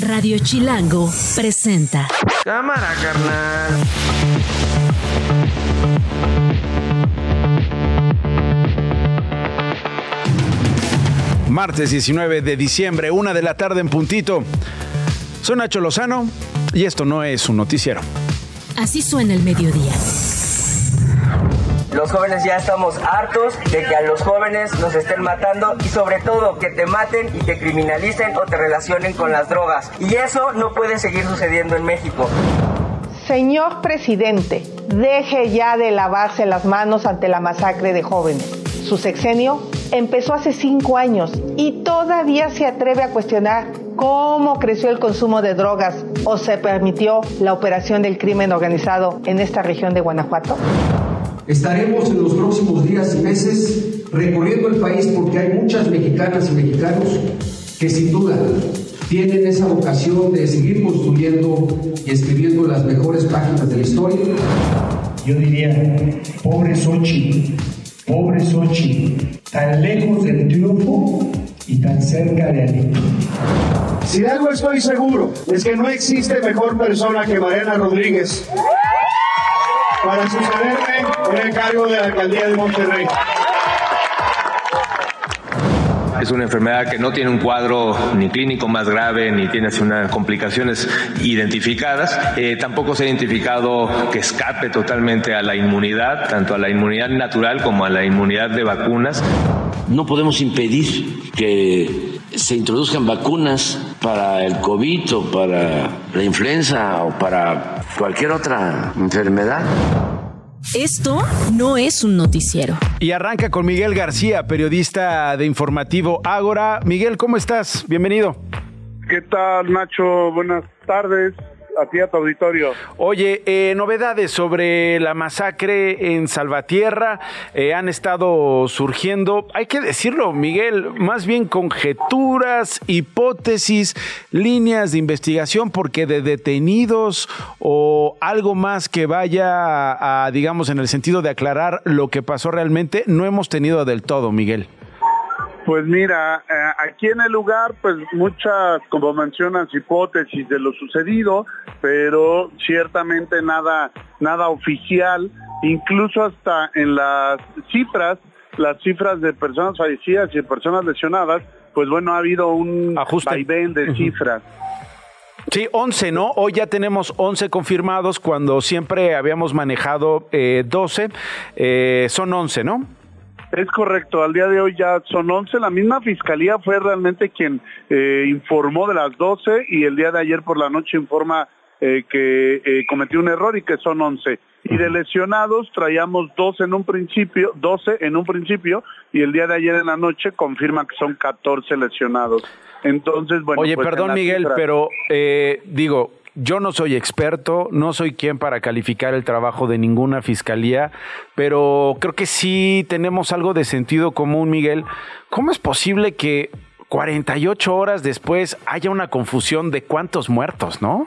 Radio Chilango presenta. Cámara, carnal. Martes 19 de diciembre, una de la tarde en puntito. Soy Nacho Lozano y esto no es un noticiero. Así suena el mediodía. Los jóvenes ya estamos hartos de que a los jóvenes nos estén matando y sobre todo que te maten y te criminalicen o te relacionen con las drogas. Y eso no puede seguir sucediendo en México. Señor presidente, deje ya de lavarse las manos ante la masacre de jóvenes. Su sexenio empezó hace cinco años y todavía se atreve a cuestionar cómo creció el consumo de drogas o se permitió la operación del crimen organizado en esta región de Guanajuato. Estaremos en los próximos días y meses recorriendo el país porque hay muchas mexicanas y mexicanos que sin duda tienen esa vocación de seguir construyendo y escribiendo las mejores páginas de la historia. Yo diría, pobre Sochi, pobre Sochi, tan lejos del triunfo y tan cerca de Alito. Si de algo estoy seguro es que no existe mejor persona que Mariana Rodríguez para sucederme en el cargo de la alcaldía de Monterrey. Es una enfermedad que no tiene un cuadro ni clínico más grave, ni tiene unas complicaciones identificadas. Eh, tampoco se ha identificado que escape totalmente a la inmunidad, tanto a la inmunidad natural como a la inmunidad de vacunas. No podemos impedir que se introduzcan vacunas para el COVID o para la influenza o para cualquier otra enfermedad. Esto no es un noticiero. Y arranca con Miguel García, periodista de informativo Ágora. Miguel, ¿cómo estás? Bienvenido. ¿Qué tal, Nacho? Buenas tardes a ti, a tu auditorio. Oye, eh, novedades sobre la masacre en Salvatierra eh, han estado surgiendo, hay que decirlo, Miguel, más bien conjeturas, hipótesis, líneas de investigación, porque de detenidos o algo más que vaya a, digamos, en el sentido de aclarar lo que pasó realmente, no hemos tenido del todo, Miguel. Pues mira, eh, aquí en el lugar, pues muchas, como mencionas, hipótesis de lo sucedido, pero ciertamente nada, nada oficial, incluso hasta en las cifras, las cifras de personas fallecidas y de personas lesionadas, pues bueno, ha habido un Ajuste. vaivén de cifras. Sí, 11, ¿no? Hoy ya tenemos 11 confirmados cuando siempre habíamos manejado eh, 12. Eh, son 11, ¿no? Es correcto, al día de hoy ya son 11. La misma fiscalía fue realmente quien eh, informó de las 12 y el día de ayer por la noche informa eh, que eh, cometió un error y que son 11. Y de lesionados traíamos 12 en un principio, 12 en un principio y el día de ayer en la noche confirma que son 14 lesionados. Entonces, bueno. Oye, pues, perdón Miguel, pero eh, digo, yo no soy experto, no soy quien para calificar el trabajo de ninguna fiscalía, pero creo que sí tenemos algo de sentido común, Miguel. ¿Cómo es posible que 48 horas después haya una confusión de cuántos muertos, no?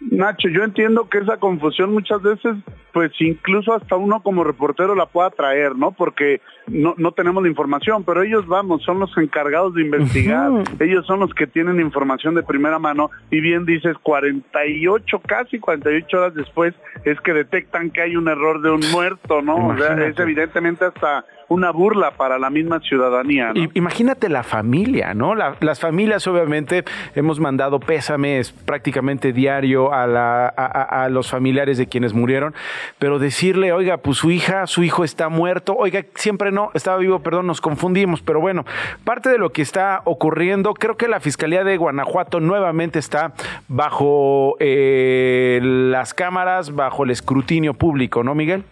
Nacho, yo entiendo que esa confusión muchas veces, pues incluso hasta uno como reportero la pueda traer, ¿no? Porque no, no tenemos la información, pero ellos, vamos, son los encargados de investigar, ellos son los que tienen información de primera mano y bien dices, 48, casi 48 horas después es que detectan que hay un error de un muerto, ¿no? O sea, es evidentemente hasta una burla para la misma ciudadanía, ¿no? Imagínate la familia, ¿no? La- las familias, obviamente, hemos mandado pésames prácticamente diario a, la- a- a- los familiares de quienes murieron, pero decirle, oiga, pues su hija, su hijo está muerto, oiga, siempre no, estaba vivo, perdón, nos confundimos, pero bueno, parte de lo que está ocurriendo, creo que la Fiscalía de Guanajuato nuevamente está bajo eh, las cámaras, bajo el escrutinio público, ¿no, Miguel?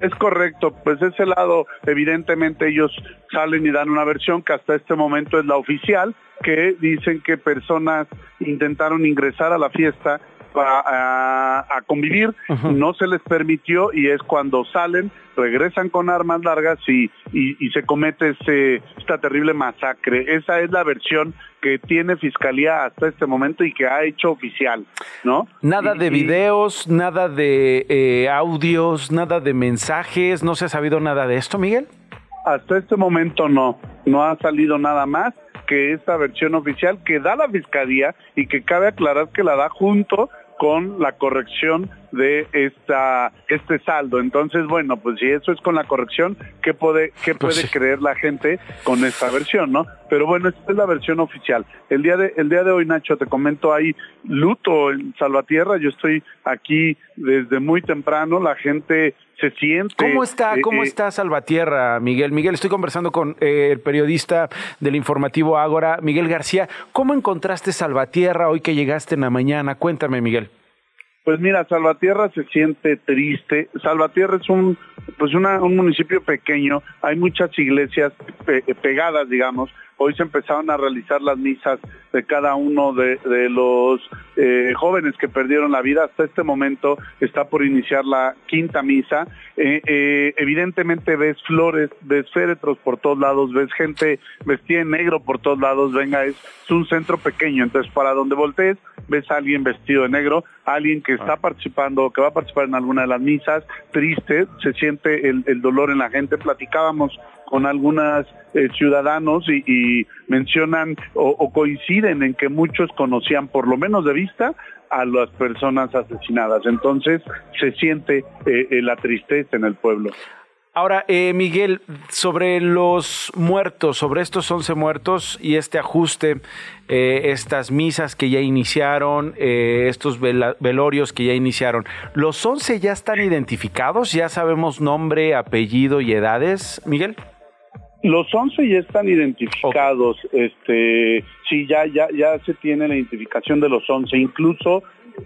Es correcto, pues ese lado evidentemente ellos salen y dan una versión que hasta este momento es la oficial, que dicen que personas intentaron ingresar a la fiesta para, a, a convivir, no se les permitió y es cuando salen, regresan con armas largas y, y, y se comete ese, esta terrible masacre. Esa es la versión que tiene Fiscalía hasta este momento y que ha hecho oficial, ¿no? Nada Y- de videos, nada de eh, audios, nada de mensajes, ¿no se ha sabido nada de esto, Miguel? Hasta este momento no, no ha salido nada más que esta versión oficial que da la Fiscalía y que cabe aclarar que la da junto con la corrección de esta este saldo. Entonces, bueno, pues si eso es con la corrección, ¿qué puede qué Pues puede sí. creer la gente con esta versión, no? Pero bueno, esta es la versión oficial. El día de el día de hoy, Nacho, te comento hay luto en Salvatierra. Yo estoy aquí desde muy temprano. La gente se siente. ¿Cómo está, eh, cómo eh, está Salvatierra, Miguel? Miguel, estoy conversando con eh, el periodista del informativo Ágora, Miguel García. ¿Cómo encontraste Salvatierra hoy que llegaste en la mañana? Cuéntame, Miguel. Pues mira, Salvatierra se siente triste. Salvatierra es un, pues una, un municipio pequeño. Hay muchas iglesias pe- pegadas, digamos. Hoy se empezaron a realizar las misas de cada uno de, de los eh, jóvenes que perdieron la vida. Hasta este momento está por iniciar la quinta misa. Eh, eh, evidentemente ves flores, ves féretros por todos lados, ves gente vestida en negro por todos lados. Venga, es, es un centro pequeño. Entonces, para donde voltees, ves a alguien vestido de negro, alguien que está participando, que va a participar en alguna de las misas, triste, se siente el, el dolor en la gente. Platicábamos con algunos ciudadanos y, y mencionan o, o coinciden en que muchos conocían, por lo menos de vista, a las personas asesinadas. Entonces se siente eh, eh, la tristeza en el pueblo. Ahora, eh, Miguel, sobre los muertos, sobre estos 11 muertos y este ajuste, eh, estas misas que ya iniciaron, eh, estos velorios que ya iniciaron, ¿los 11 ya están identificados? ¿Ya sabemos nombre, apellido y edades, Miguel? Los 11 ya están identificados, este, sí, ya, ya, ya se tiene la identificación de los 11, incluso,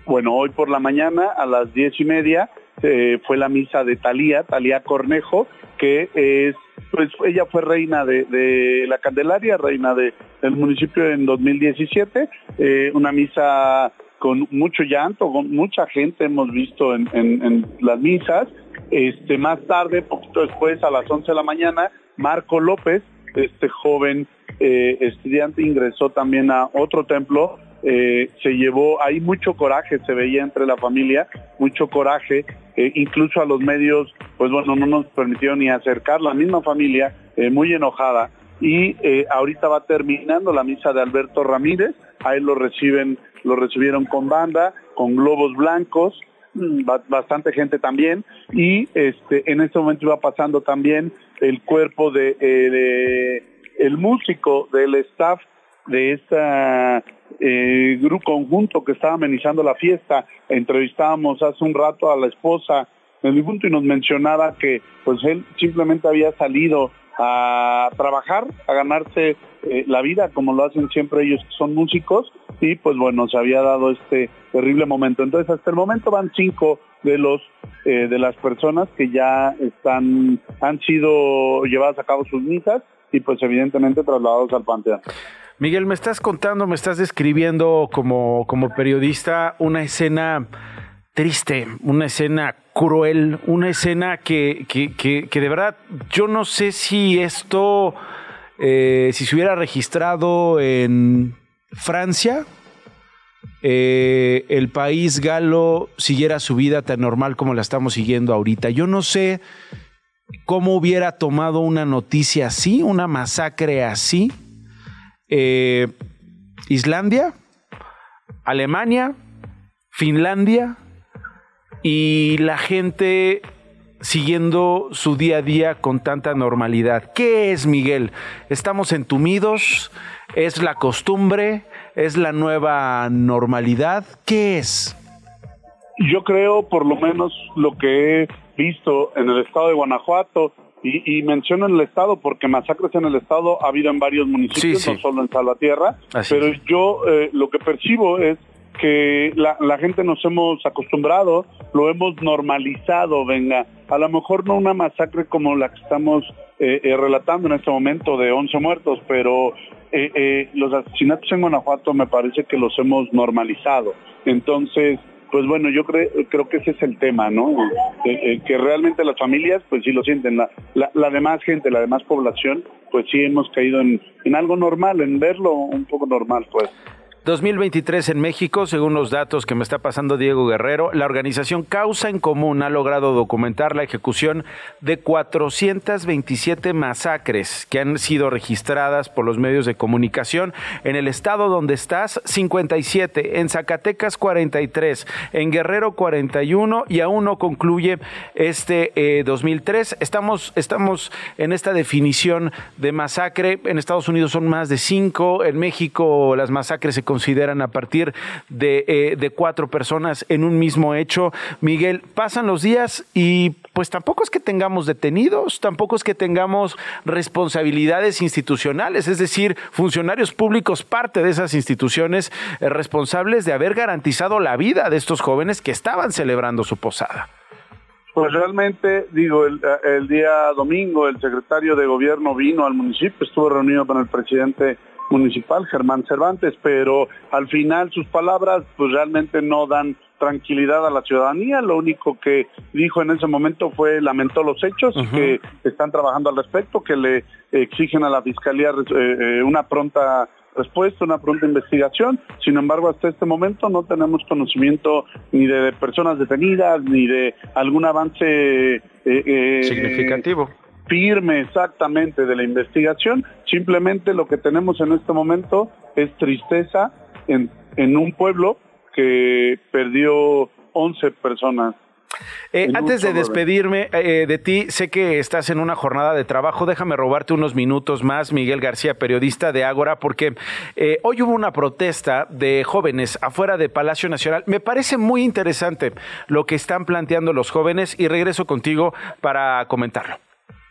bueno, hoy por la mañana a las diez y media eh, fue la misa de Talía, Talía Cornejo, que es, pues ella fue reina de, de la Candelaria, reina de, del municipio en 2017, eh, una misa con mucho llanto, con mucha gente hemos visto en, en- en las misas. Este, más tarde, poquito después, a las 11 de la mañana, Marco López, este joven eh, estudiante, ingresó también a otro templo. eh, se llevó, ahí mucho coraje se veía entre la familia, mucho coraje, eh, incluso a los medios, pues bueno, no nos permitieron ni acercar, la misma familia, muy enojada. Y ahorita va terminando la misa de Alberto Ramírez, a él lo reciben, lo recibieron con banda, con globos blancos, bastante gente también. Y este en este momento iba pasando también el cuerpo de, eh, de el músico del staff de esta eh, grupo conjunto que estaba amenizando la fiesta. Entrevistábamos hace un rato a la esposa del difunto y nos mencionaba que pues él simplemente había salido a trabajar, a ganarse eh, la vida como lo hacen siempre ellos que son músicos y pues bueno, se había dado este terrible momento. Entonces hasta el momento van cinco de los eh, de las personas que ya están han sido llevadas a cabo sus misas y pues evidentemente trasladados al panteón. Miguel, me estás contando, me estás describiendo como, como periodista una escena triste, una escena cruel, una escena que, que, que, de verdad yo no sé si esto, eh, si se hubiera registrado en Francia, eh, el país galo siguiera su vida tan normal como la estamos siguiendo ahorita. Yo no sé cómo hubiera tomado una noticia así, una masacre así. Eh, Islandia, Alemania, Finlandia y la gente siguiendo su día a día con tanta normalidad. ¿Qué es, Miguel? ¿Estamos entumidos? ¿Es la costumbre? ¿Es la nueva normalidad? ¿Qué es? Yo creo, por lo menos lo que he visto en el estado de Guanajuato, y, y menciono en el estado porque masacres en el estado ha habido en varios municipios, Sí, sí. no solo en Salvatierra, Así pero es. yo eh, lo que percibo es que la, la gente nos hemos acostumbrado, lo hemos normalizado, venga, a lo mejor no una masacre como la que estamos eh, eh, relatando en este momento de 11 muertos, pero eh, eh, los asesinatos en Guanajuato me parece que los hemos normalizado. Entonces, pues bueno, yo creo, creo que ese es el tema, ¿no? Eh, que realmente las familias, pues sí lo sienten. La, la, la demás gente, la demás población, pues sí hemos caído en, en algo normal, en verlo un poco normal, pues. 2023 en México, según los datos que me está pasando Diego Guerrero, la organización Causa en Común ha logrado documentar la ejecución de 427 masacres que han sido registradas por los medios de comunicación en el estado donde estás, 57, en Zacatecas 43, en Guerrero 41 y aún no concluye este 2003. Eh, estamos, estamos en esta definición de masacre. En Estados Unidos son más de cinco, en México las masacres se consideran a partir de, eh, de cuatro personas en un mismo hecho. Miguel, pasan los días y pues tampoco es que tengamos detenidos, tampoco es que tengamos responsabilidades institucionales, es decir, funcionarios públicos, parte de esas instituciones eh, responsables de haber garantizado la vida de estos jóvenes que estaban celebrando su posada. Pues realmente, digo, el, el, día domingo el secretario de gobierno vino al municipio, estuvo reunido con el presidente municipal, Germán Cervantes, pero al final sus palabras pues realmente no dan tranquilidad a la ciudadanía. Lo único que dijo en ese momento fue lamentó los hechos, que están trabajando al respecto, que le exigen a la fiscalía eh, eh, una pronta respuesta, una pronta investigación. Sin embargo, hasta este momento no tenemos conocimiento ni de personas detenidas, ni de algún avance eh, significativo firme exactamente de la investigación, simplemente lo que tenemos en este momento es tristeza en, en un pueblo que perdió 11 personas eh, antes de despedirme eh, de ti, sé que estás en una jornada de trabajo. Déjame robarte unos minutos más, Miguel García, periodista de Ágora, porque eh, hoy hubo una protesta de jóvenes afuera de Palacio Nacional. Me parece muy interesante lo que están planteando los jóvenes y regreso contigo para comentarlo.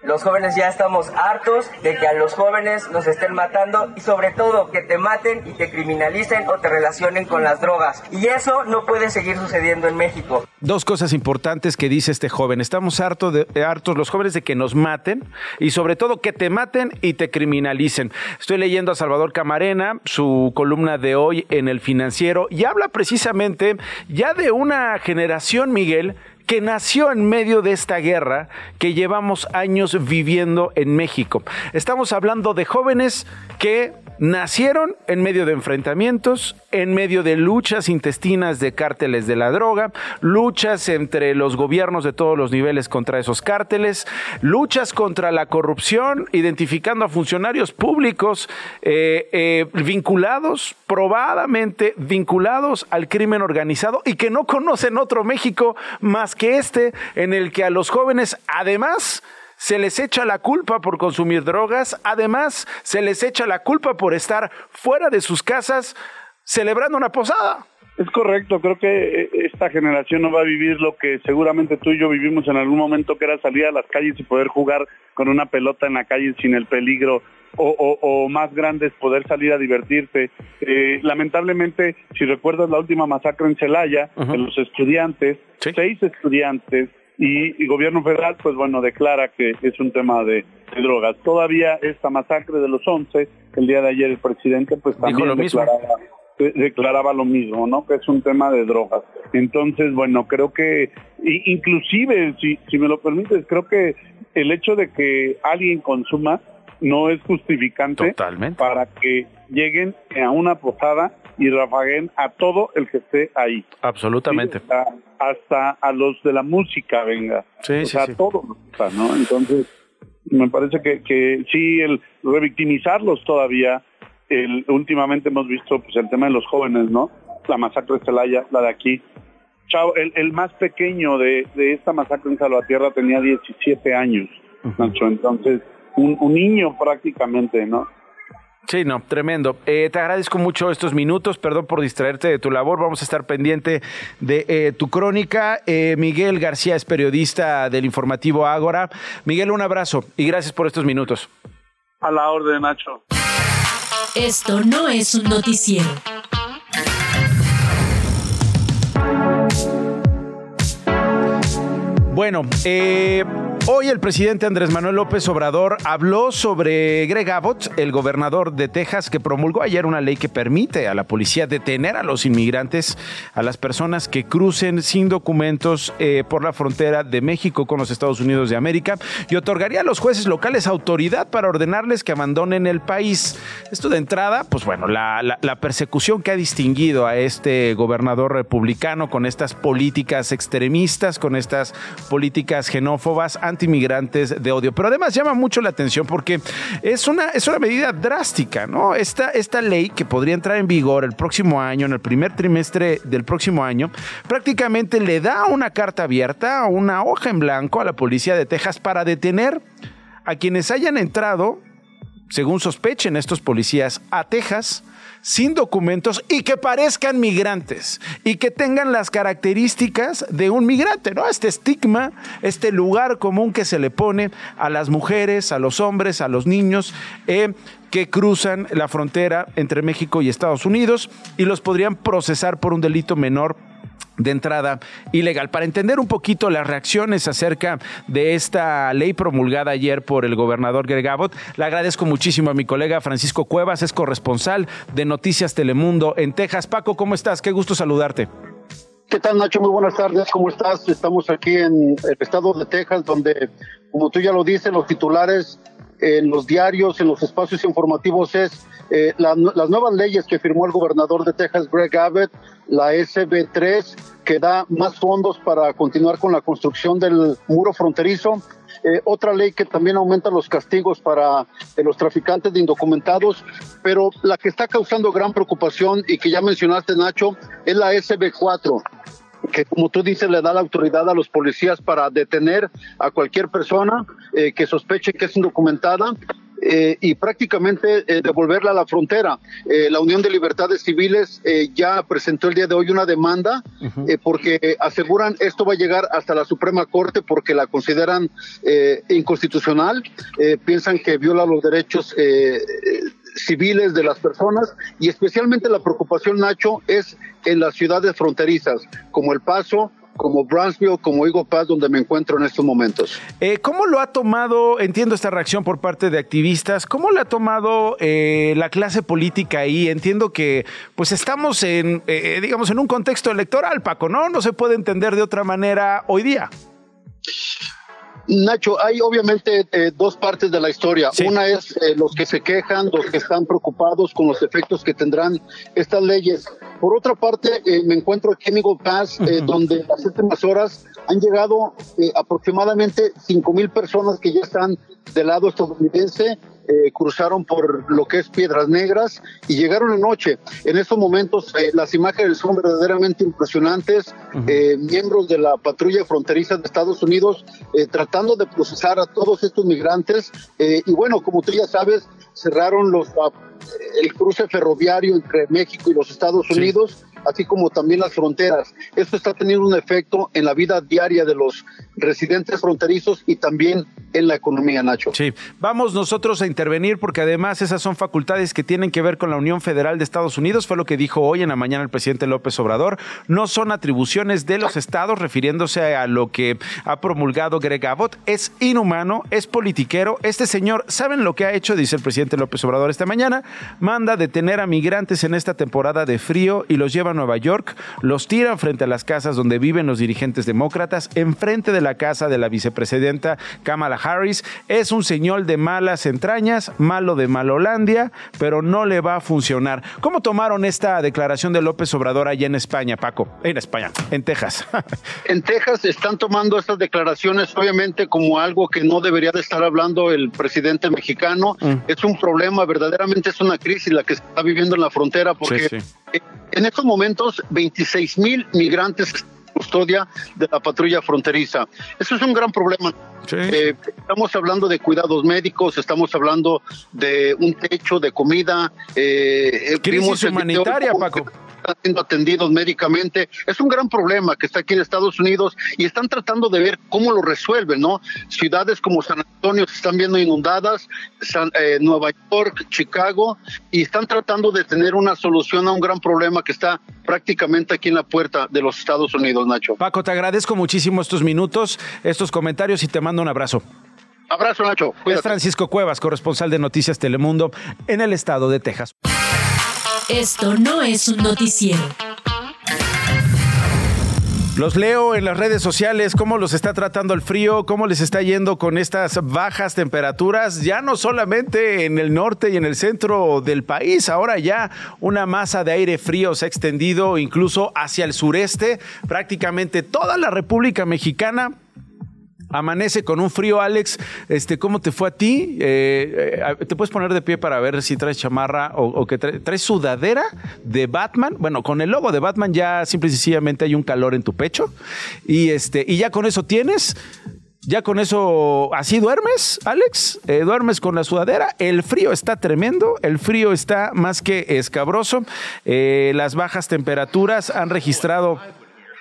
Los jóvenes ya estamos hartos de que a los jóvenes nos estén matando y sobre todo que te maten y te criminalicen o te relacionen con las drogas. Y eso no puede seguir sucediendo en México. Dos cosas importantes que dice este joven. Estamos hartos, de, hartos los jóvenes de que nos maten y sobre todo que te maten y te criminalicen. Estoy leyendo a Salvador Camarena, su columna de hoy en el financiero, y habla precisamente ya de una generación, Miguel, que nació en medio de esta guerra que llevamos años viviendo en México. Estamos hablando de jóvenes que nacieron en medio de enfrentamientos, en medio de luchas intestinas de cárteles de la droga, luchas entre los gobiernos de todos los niveles contra esos cárteles, luchas contra la corrupción, identificando a funcionarios públicos eh, eh, vinculados, probadamente vinculados al crimen organizado y que no conocen otro México más que este, en el que a los jóvenes además se les echa la culpa por consumir drogas, además se les echa la culpa por estar fuera de sus casas celebrando una posada. Es correcto, creo que eh, esta generación no va a vivir lo que seguramente tú y yo vivimos en algún momento, que era salir a las calles y poder jugar con una pelota en la calle sin el peligro, o, más grande es poder salir a divertirte. Eh, lamentablemente, si recuerdas la última masacre en Celaya, de los estudiantes, seis estudiantes y, el gobierno federal, pues bueno, declara que es un tema de, drogas. Todavía esta masacre de los 11, el día de ayer el presidente pues también lo declaraba, declaraba lo mismo, ¿no? Que es un tema de drogas. Entonces, bueno, creo que, inclusive, si, si me lo permites, creo que el hecho de que alguien consuma no es justificante para que lleguen a una posada y rafaguen a todo el que esté ahí. Absolutamente. hasta, a los de la música, venga. Sí, o sea, todos, ¿no? Entonces, me parece que, que sí, el revictimizarlos todavía, el, últimamente hemos visto pues el tema de los jóvenes, ¿no? La masacre de Celaya, la de aquí. Chao, el, el más pequeño de, de esta masacre en Salvatierra tenía 17 años, Nacho. Entonces, un, un niño prácticamente, ¿no? Sí, no, tremendo. Eh, te agradezco mucho estos minutos, perdón por distraerte de tu labor, vamos a estar pendiente de eh, tu crónica. Eh, Miguel García es periodista del informativo Ágora. Miguel, un abrazo y gracias por estos minutos. A la orden, Nacho. Esto no es un noticiero. Bueno, eh Hoy el presidente Andrés Manuel López Obrador habló sobre Greg Abbott, el gobernador de Texas, que promulgó ayer una ley que permite a la policía detener a los inmigrantes, a las personas que crucen sin documentos eh, por la frontera de México con los Estados Unidos de América y otorgaría a los jueces locales autoridad para ordenarles que abandonen el país. Esto de entrada, pues bueno, la, persecución que ha distinguido a este gobernador republicano con estas políticas extremistas, con estas políticas xenófobas, antimigrantes de odio. Pero además llama mucho la atención porque es una, es una medida drástica, ¿no? Esta, esta ley que podría entrar en vigor el próximo año, en el primer trimestre del próximo año, prácticamente le da una carta abierta, una hoja en blanco a la policía de Texas para detener a quienes hayan entrado, según sospechen estos policías, a Texas sin documentos y que parezcan migrantes y que tengan las características de un migrante, ¿no? Este estigma, este lugar común que se le pone a las mujeres, a los hombres, a los niños. Eh, que cruzan la frontera entre México y Estados Unidos y los podrían procesar por un delito menor de entrada ilegal. Para entender un poquito las reacciones acerca de esta ley promulgada ayer por el gobernador Greg Abbott, le agradezco muchísimo a mi colega Francisco Cuevas, es corresponsal de Noticias Telemundo en Texas. Paco, ¿cómo estás? Qué gusto saludarte. ¿Qué tal, Nacho? Muy buenas tardes. ¿Cómo estás? Estamos aquí en el estado de Texas, donde, como tú ya lo dices, los titulares en los diarios, en los espacios informativos es eh, las nuevas leyes que firmó el gobernador de Texas, Greg Abbott, la SB3, que da más fondos para continuar con la construcción del muro fronterizo. Eh, otra ley que también aumenta los castigos para eh, los traficantes de indocumentados, pero la que está causando gran preocupación y que ya mencionaste, Nacho, es la SB4 que como tú dices le da la autoridad a los policías para detener a cualquier persona eh, que sospeche que es indocumentada eh, y prácticamente eh, devolverla a la frontera. Eh, la Unión de Libertades Civiles ya presentó el día de hoy una demanda porque aseguran esto va a llegar hasta la Suprema Corte porque la consideran inconstitucional, piensan que viola los derechos civiles de las personas y especialmente la preocupación, Nacho, es en las ciudades fronterizas como El Paso, como Brownsville, como Eagle Pass, donde me encuentro en estos momentos. Eh, ¿Cómo lo ha tomado, entiendo esta reacción por parte de activistas, cómo lo ha tomado eh, la clase política ahí? Entiendo que pues estamos en, eh, digamos, en un contexto electoral, Paco, ¿no? No se puede entender de otra manera hoy día. Nacho, hay obviamente eh, dos partes de la historia. Una es eh, los que se quejan, los que están preocupados con los efectos que tendrán estas leyes. Por otra parte, eh, me encuentro aquí en Eagle Pass, donde en las últimas horas han llegado aproximadamente cinco mil personas que ya están del lado estadounidense eh, cruzaron por lo que es Piedras Negras y llegaron anoche. En estos momentos eh, las imágenes son verdaderamente impresionantes. Eh, miembros de la patrulla fronteriza de Estados Unidos tratando de procesar a todos estos migrantes. y bueno, como tú ya sabes, cerraron los, el cruce ferroviario entre México y los Estados Unidos así como también las fronteras. Esto está teniendo un efecto en la vida diaria de los residentes fronterizos y también en la economía, Nacho. Sí, vamos nosotros a intervenir porque además esas son facultades que tienen que ver con la Unión Federal de Estados Unidos, fue lo que dijo hoy en la mañana el presidente López Obrador, no son atribuciones de los estados refiriéndose a lo que ha promulgado Greg Abbott, es inhumano, es politiquero, este señor, ¿saben lo que ha hecho? Dice el presidente López Obrador esta mañana, manda detener a migrantes en esta temporada de frío y los lleva a Nueva York, los tiran frente a las casas donde viven los dirigentes demócratas, enfrente de la casa de la vicepresidenta Kamala Harris. Es un señor de malas entrañas, malo de Malolandia, pero no le va a funcionar. ¿Cómo tomaron esta declaración de López Obrador allá en España, Paco? En España, en Texas. en Texas están tomando estas declaraciones obviamente como algo que no debería de estar hablando el presidente mexicano. Mm. Es un problema, verdaderamente es una crisis la que se está viviendo en la frontera porque en estos momentos 26 mil migrantes custodia de la patrulla fronteriza. Eso es un gran problema. Eh, estamos hablando de cuidados médicos, estamos hablando de un techo, de comida. Eh, Crisis humanitaria, Paco. Están siendo atendidos médicamente. Es un gran problema que está aquí en Estados Unidos y están tratando de ver cómo lo resuelven, ¿no? Ciudades como San Antonio se están viendo inundadas, eh, Nueva York, Chicago, y están tratando de tener una solución a un gran problema que está prácticamente aquí en la puerta de los Estados Unidos, Nacho. Paco, te agradezco muchísimo estos minutos, estos comentarios y te mando un abrazo. Abrazo, Nacho. Es Francisco Cuevas, corresponsal de Noticias Telemundo en el estado de Texas. Esto no es un noticiero. Los leo en las redes sociales, cómo los está tratando el frío, cómo les está yendo con estas bajas temperaturas, ya no solamente en el norte y en el centro del país, ahora ya una masa de aire frío se ha extendido incluso hacia el sureste, prácticamente toda la República Mexicana amanece con un frío, Alex. Este, ¿Cómo te fue a ti? Eh, eh, ¿Te puedes poner de pie para ver si traes chamarra o, que traes, sudadera de Batman? Bueno, con el logo de Batman ya simple y sencillamente hay un calor en tu pecho. Y, este, y ya con eso tienes. Ya con eso, así duermes, Alex, eh, duermes con la sudadera. El frío está tremendo, el frío está más que escabroso. las bajas temperaturas han registrado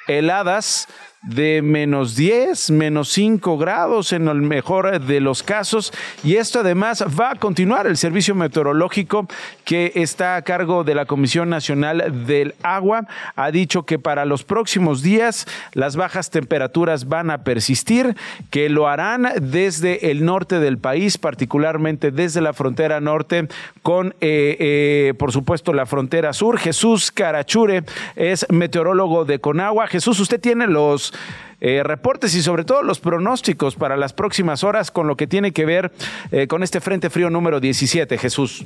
heladas de menos 10, menos 5 grados en el mejor de los casos. Y esto además va a continuar el servicio meteorológico que está a cargo de la Comisión Nacional del Agua. Ha dicho que para los próximos días las bajas temperaturas van a persistir, que lo harán desde el norte del país, particularmente desde la frontera norte con, eh, eh, por supuesto, la frontera sur. Jesús Carachure es meteorólogo de Conagua. Jesús, usted tiene los eh, reportes y sobre todo los pronósticos para las próximas horas con lo que tiene que ver eh, con este Frente Frío número 17, Jesús.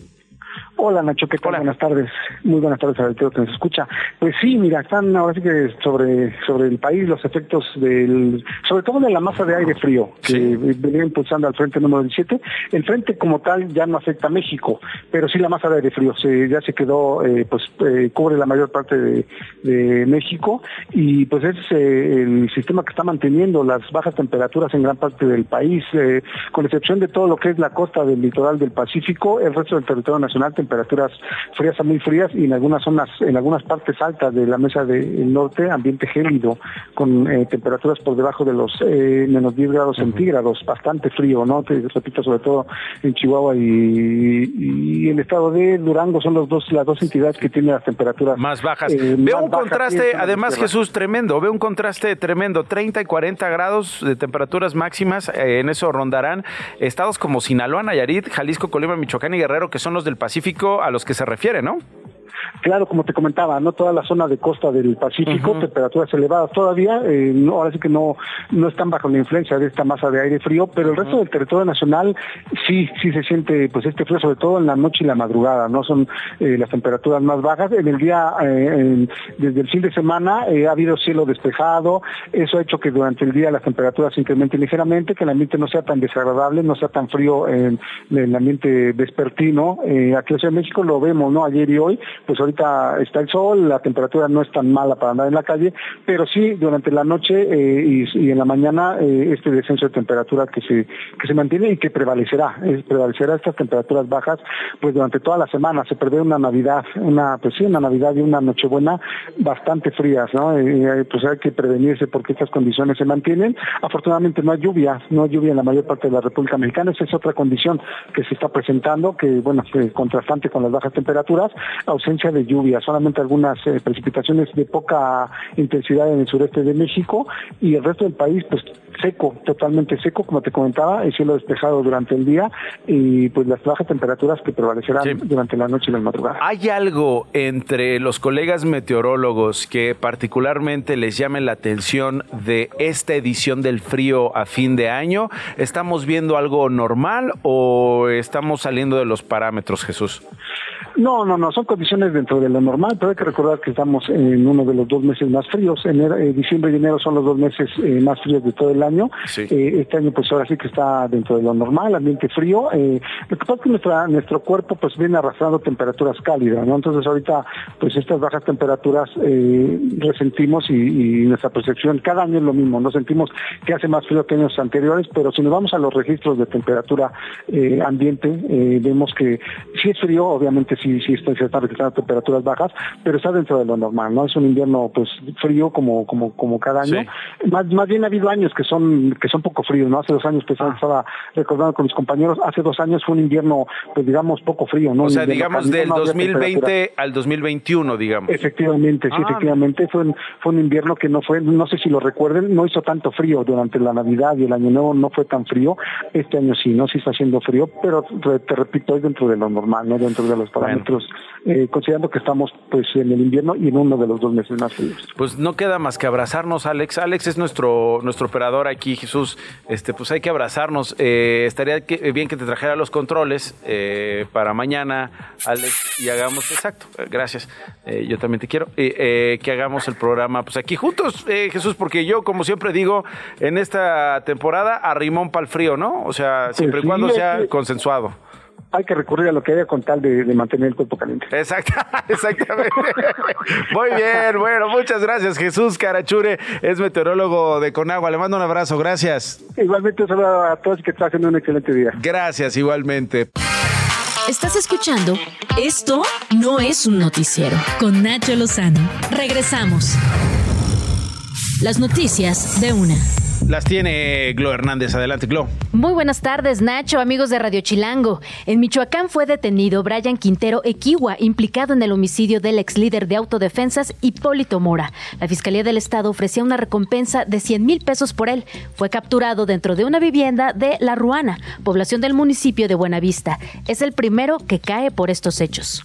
Hola Nacho, ¿qué tal? Buenas tardes. Muy buenas tardes a todo que nos escucha. Pues sí, mira, están ahora sí que sobre, sobre el país los efectos del, sobre todo de la masa de aire frío que venía impulsando al frente número 17. El frente como tal ya no afecta a México, pero sí la masa de aire frío se, ya se quedó, eh, pues eh, cubre la mayor parte de, México y pues es eh, el sistema que está manteniendo las bajas temperaturas en gran parte del país, con excepción de todo lo que es la costa del litoral del Pacífico, el resto del territorio nacional temperaturas frías a muy frías y en algunas zonas, en algunas partes altas de la mesa del norte, ambiente gélido, con eh, temperaturas por debajo de los eh, menos 10 grados centígrados, bastante frío, ¿no? Te repito, sobre todo en Chihuahua y, el estado de Durango son los dos, las dos entidades que tienen las temperaturas más bajas. Eh, veo un contraste, además Jesús, tremendo, veo un contraste tremendo, 30 y 40 grados de temperaturas máximas, en eso rondarán estados como Sinaloa, Nayarit, Jalisco, Colima, Michoacán y Guerrero, que son los del Pacífico a los que se refiere, ¿no? Claro, como te comentaba, no toda la zona de costa del Pacífico, temperaturas elevadas todavía, eh, ahora sí que no, no están bajo la influencia de esta masa de aire frío, pero el resto del territorio nacional sí, sí se siente pues este frío, sobre todo en la noche y la madrugada, no son eh, las temperaturas más bajas. En el día, eh, desde el fin de semana, ha habido cielo despejado, eso ha hecho que durante el día las temperaturas se incrementen ligeramente, que el ambiente no sea tan desagradable, no sea tan frío en, el ambiente vespertino. aquí en México lo vemos, ¿no? Ayer y hoy, pues ahorita está el sol, la temperatura no es tan mala para andar en la calle, pero sí durante la noche eh, y, en la mañana eh, este descenso de temperatura que se que se mantiene y que prevalecerá, prevalecerá estas temperaturas bajas, pues durante toda la semana se prevé una Navidad, una pues sí, una Navidad y una Nochebuena bastante frías, ¿no? Eh, pues hay que prevenirse porque estas condiciones se mantienen. Afortunadamente no hay lluvia, no hay lluvia en la mayor parte de la República Mexicana, esa es otra condición que se está presentando, que bueno, contrastante con las bajas temperaturas, ausencia de lluvia, solamente algunas eh, precipitaciones de poca intensidad en el sureste de México y el resto del país pues seco, totalmente seco, como te comentaba, el cielo despejado durante el día y pues las bajas temperaturas que prevalecerán durante la noche y la madrugada. ¿Hay algo entre los colegas meteorólogos que particularmente les llame la atención de esta edición del frío a fin de año? ¿Estamos viendo algo normal o estamos saliendo de los parámetros, Jesús? No, no, no, son condiciones dentro de lo normal, pero hay que recordar que estamos en uno de los dos meses más fríos. Enero, eh, diciembre y enero son los dos meses eh, más fríos de todo el año. Eh, este año pues ahora sí que está dentro de lo normal, ambiente frío. lo que pasa es que nuestra, nuestro cuerpo pues viene arrastrando temperaturas cálidas, ¿no? Entonces ahorita pues estas bajas temperaturas resentimos y, nuestra percepción cada año es lo mismo, no sentimos que hace más frío que años anteriores, pero si nos vamos a los registros de temperatura ambiente, vemos que sí es frío, obviamente efectivamente sí, sí se están registrando temperaturas bajas, pero está dentro de lo normal, ¿no? Es un invierno pues frío como como como cada año. Más, más bien ha habido años que son que son poco fríos, ¿no? Hace dos años pues estaba recordando con mis compañeros, hace dos años fue un invierno pues digamos poco frío, ¿no? O sea, digamos del 2020 al 2021, digamos. Efectivamente, sí, ah, efectivamente fue un, fue un invierno que no fue, no sé si lo recuerden, no hizo tanto frío durante la Navidad y el Año Nuevo no fue tan frío. Este año sí, no sí está haciendo frío, pero te repito, es dentro de lo normal, ¿no? Dentro de los parámetros, eh, considerando que estamos pues en el invierno y en uno de los dos meses más fríos. Pues no queda más que abrazarnos, Alex. Alex es nuestro nuestro operador aquí, Jesús. Este, pues hay que abrazarnos. Eh, estaría bien que te trajera los controles eh, para mañana, Alex, y hagamos exacto. Gracias. yo también te quiero que hagamos el programa, pues aquí juntos, Jesús, porque yo, como siempre digo, en esta temporada arrimón para el frío, ¿no? O sea, siempre y cuando sea consensuado hay que recurrir a lo que haya con tal de, mantener el cuerpo caliente. Exacto, exactamente. Muy bien, bueno, muchas gracias. Jesús Carachure es meteorólogo de Conagua. Le mando un abrazo, gracias. Igualmente, un saludo a todos y que estén haciendo un excelente día. Gracias, igualmente. Estás escuchando Esto no es un noticiero con Nacho Lozano. Regresamos. Las noticias de una. Las tiene Glo Hernández. Adelante, Glo. Muy buenas tardes, Nacho, amigos de Radio Chilango. En Michoacán fue detenido Brian Quintero Equiwa, implicado en el homicidio del ex líder de autodefensas Hipólito Mora. La Fiscalía del Estado ofrecía una recompensa de 100 mil pesos por él. Fue capturado dentro de una vivienda de La Ruana, población del municipio de Buenavista. Es el primero que cae por estos hechos.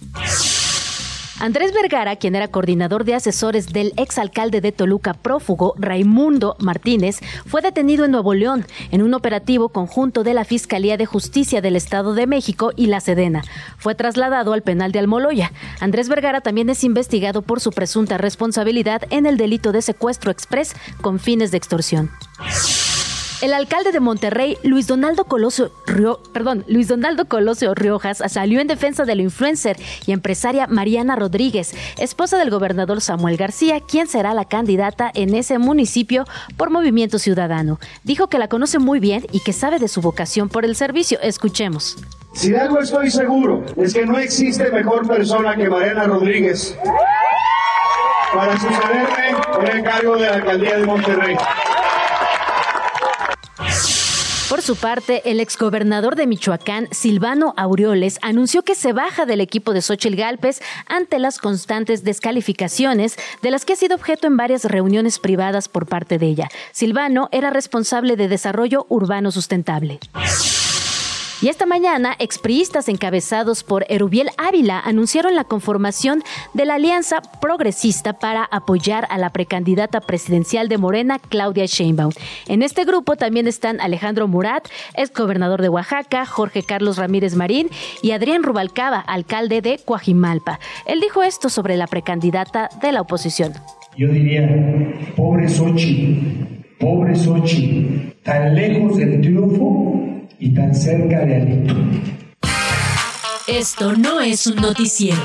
Andrés Vergara, quien era coordinador de asesores del exalcalde de Toluca prófugo Raimundo Martínez, fue detenido en Nuevo León en un operativo conjunto de la Fiscalía de Justicia del Estado de México y la Sedena. Fue trasladado al penal de Almoloya. Andrés Vergara también es investigado por su presunta responsabilidad en el delito de secuestro express con fines de extorsión. El alcalde de Monterrey, Luis Donaldo Colosio, perdón, Luis Donaldo Colosio Riojas, salió en defensa de la influencer y empresaria Mariana Rodríguez, esposa del gobernador Samuel García, quien será la candidata en ese municipio por Movimiento Ciudadano. Dijo que la conoce muy bien y que sabe de su vocación por el servicio. Escuchemos. Si de algo estoy seguro, es que no existe mejor persona que Mariana Rodríguez para sucederme en el cargo de la alcaldía de Monterrey. Por su parte, el exgobernador de Michoacán, Silvano Aureoles, anunció que se baja del equipo de Xochitl Galpes ante las constantes descalificaciones de las que ha sido objeto en varias reuniones privadas por parte de ella. Silvano era responsable de desarrollo urbano sustentable. Y esta mañana, expriistas encabezados por Erubiel Ávila anunciaron la conformación de la Alianza Progresista para apoyar a la precandidata presidencial de Morena, Claudia Sheinbaum. En este grupo también están Alejandro Murat, ex gobernador de Oaxaca, Jorge Carlos Ramírez Marín y Adrián Rubalcaba, alcalde de Coajimalpa. Él dijo esto sobre la precandidata de la oposición. Yo diría, pobre Sochi, pobre Sochi, tan lejos del triunfo y tan cerca de Alito. Esto no es un noticiero.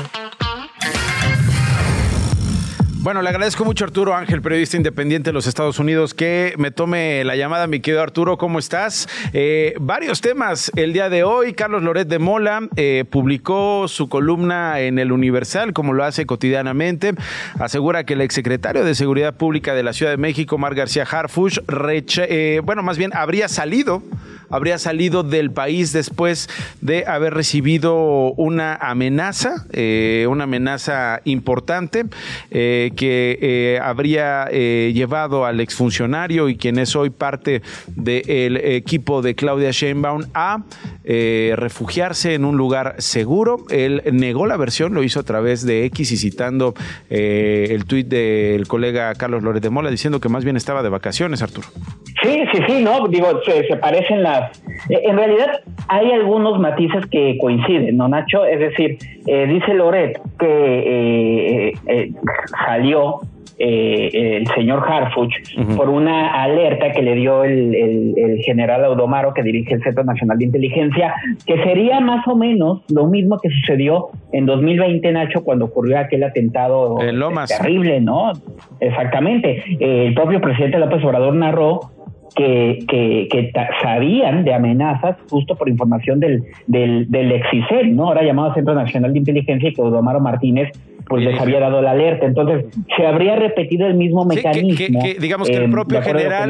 Bueno, le agradezco mucho a Arturo Ángel, periodista independiente de los Estados Unidos, que me tome la llamada. Mi querido Arturo, ¿cómo estás? Eh, varios temas el día de hoy. Carlos Loret de Mola eh, publicó su columna en el Universal, como lo hace cotidianamente. Asegura que el exsecretario de Seguridad Pública de la Ciudad de México, Mar García Harfush, eh, bueno, más bien habría salido, habría salido del país después de haber recibido una amenaza, una amenaza importante que eh, habría eh, llevado al exfuncionario y quien es hoy parte del equipo de Claudia Sheinbaum a eh, refugiarse en un lugar seguro. Él negó la versión, lo hizo a través de X y citando el tuit del colega Carlos Lórez de Mola diciendo que más bien estaba de vacaciones, Arturo. Sí, sí, sí, no, digo, se, parecen las... En realidad hay algunos matices que coinciden, ¿no, Nacho? Es decir, dice Loret que salió eh, el señor Harfuch por una alerta que le dio el, general Audomaro que dirige el Centro Nacional de Inteligencia, que sería más o menos lo mismo que sucedió en 2020, Nacho, cuando ocurrió aquel atentado terrible, ¿no? Exactamente. el propio presidente López Obrador narró que, que, sabían de amenazas justo por información del, del, del EXICEN, ¿no? Ahora llamado Centro Nacional de Inteligencia, y que Odomaro Martínez pues les había dado la alerta. Entonces, se habría repetido el mismo mecanismo. digamos que el propio general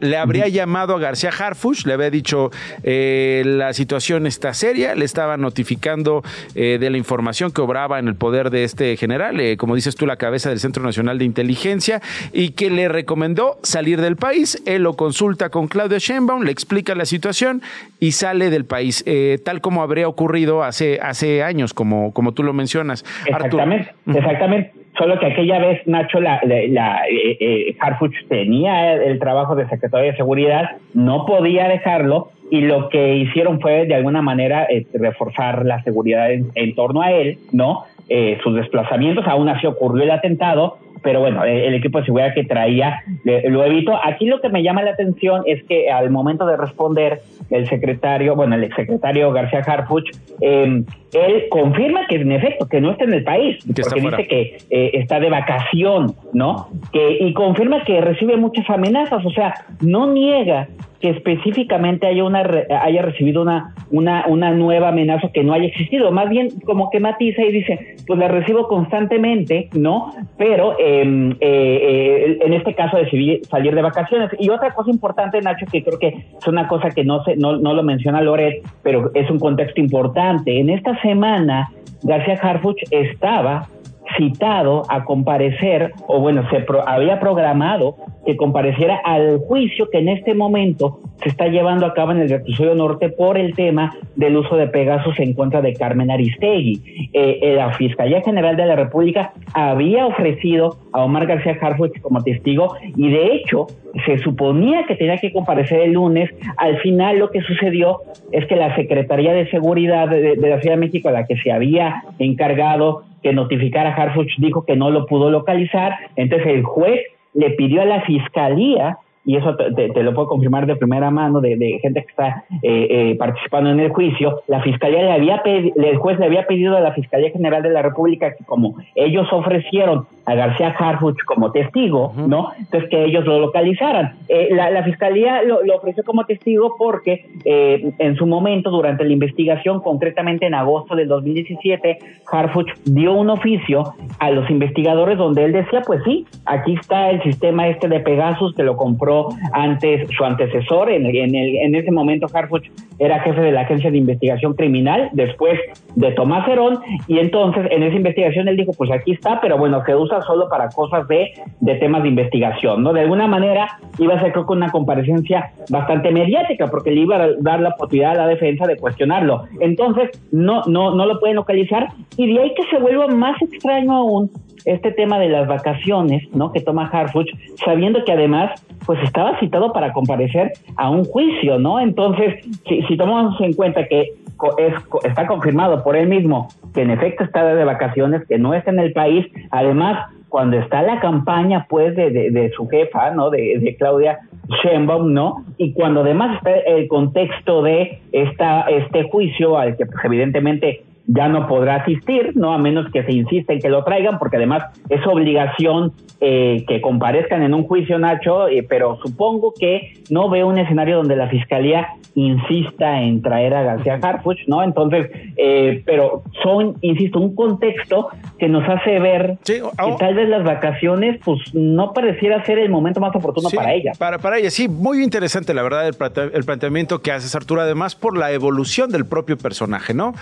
le habría llamado a García Harfuch, le había dicho eh, la situación está seria, le estaba notificando eh, de la información que obraba en el poder de este general, eh, como dices tú, la cabeza del Centro Nacional de Inteligencia, y que le recomendó salir del país. Él lo consulta con Claudio Sheinbaum, le explica la situación y sale del país, tal como habría ocurrido hace, hace años, como, como tú lo mencionas. Exactamente, exactamente. Solo que aquella vez, Nacho, la, la, eh, eh, Harfuch tenía el, trabajo de secretario de seguridad, no podía dejarlo y lo que hicieron fue de alguna manera eh, reforzar la seguridad en, torno a él, ¿no? Eh, sus desplazamientos, aún así ocurrió el atentado, pero bueno, eh, el equipo de seguridad que traía lo evitó. Aquí lo que me llama la atención es que al momento de responder, el secretario, bueno, el exsecretario García Harfuch, em, él confirma que en efecto, que no está en el país, porque dice que eh, está de vacación, ¿no? Que, y confirma que recibe muchas amenazas, o sea, no niega que específicamente haya una haya recibido una, una, una nueva amenaza que no haya existido. Más bien como que matiza y dice, pues la recibo constantemente, ¿no? Pero em, eh, eh, en este caso decidí salir de vacaciones. Y otra cosa importante, Nacho, que creo que es una cosa que no, se, no, no lo menciona Loret, pero es un contexto importante. En esta semana, García Harfuch estaba citado a comparecer, o bueno, se había programado que compareciera al juicio que en este momento se está llevando a cabo en el reclusorio norte por el tema del uso de Pegasus en contra de Carmen Aristegui. Eh, eh, la Fiscalía General de la República había ofrecido a Omar García Harfuch como testigo y de hecho se suponía que tenía que comparecer el lunes. Al final lo que sucedió es que la Secretaría de Seguridad de, de la Ciudad de México, a la que se había encargado que notificara a Harfuch dijo que no lo pudo localizar, entonces el juez le pidió a la fiscalía y eso te, lo puedo confirmar de primera mano de, gente que está eh, eh, participando en el juicio, la fiscalía le había el juez le había pedido a la Fiscalía General de la República que como ellos ofrecieron a García Harfuch como testigo, ¿no? Entonces que ellos lo localizaran. Eh, la, fiscalía lo, ofreció como testigo porque en su momento, durante la investigación, concretamente en agosto del 2017, Harfuch dio un oficio a los investigadores donde él decía, pues sí, aquí está el sistema este de Pegasus que lo compró antes su antecesor, en, en, el, en ese momento Harfuch era jefe de la Agencia de Investigación Criminal, después de Tomás Herón, y entonces en esa investigación él dijo, pues aquí está, pero bueno, se usa solo para cosas de, de temas de investigación, ¿no? De alguna manera iba a ser creo que una comparecencia bastante mediática, porque le iba a dar la oportunidad a la defensa de cuestionarlo. Entonces, no, no, no lo pueden localizar, y de ahí que se vuelva más extraño aún este tema de las vacaciones, ¿no? Que toma Harfuch, sabiendo que además, pues estaba citado para comparecer a un juicio, ¿no? Entonces, si, si tomamos en cuenta que es, está confirmado por él mismo que en efecto está de vacaciones, que no está en el país, además cuando está la campaña pues de, de, su jefa, ¿no? De, de, Claudia Sheinbaum, ¿no? Y cuando además está el contexto de esta, este juicio al que pues, evidentemente ya no podrá asistir, ¿no? A menos que se insista en que lo traigan, porque además es obligación eh, que comparezcan en un juicio, Nacho, eh, pero supongo que no veo un escenario donde la fiscalía insista en traer a García Harfuch, ¿no? Entonces, eh, pero son, insisto, un contexto que nos hace ver que tal vez las vacaciones, pues no pareciera ser el momento más oportuno para ella. Para, para ella, sí, muy interesante, la verdad, el, planteamiento que haces, Arturo, además por la evolución del propio personaje, ¿no?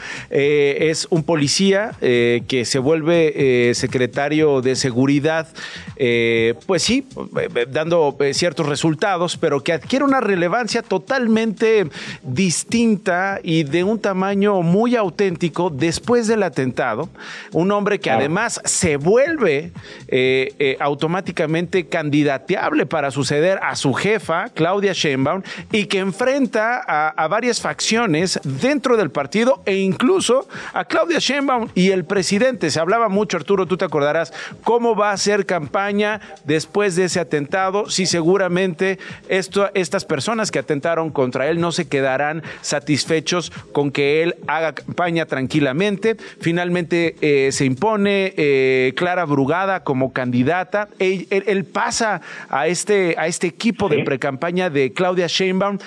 Es un policía que se vuelve secretario de seguridad eh, pues sí, eh, dando eh, ciertos resultados, pero que adquiere una relevancia totalmente distinta y de un tamaño muy auténtico después del atentado. Un hombre que además se vuelve automáticamente candidateable para suceder a su jefa, Claudia Sheinbaum, y que enfrenta a, a varias facciones dentro del partido e incluso a Claudia Sheinbaum y el presidente. Se hablaba mucho, Arturo, tú te acordarás, cómo va a ser campaña después de ese atentado, si seguramente esto, estas personas que atentaron contra él no, no se quedarán satisfechos con que él haga campaña tranquilamente. Finalmente eh, se impone eh, Clara Brugada como candidata. Él, pasa a este, a este equipo de precampaña de Claudia Sheinbaum.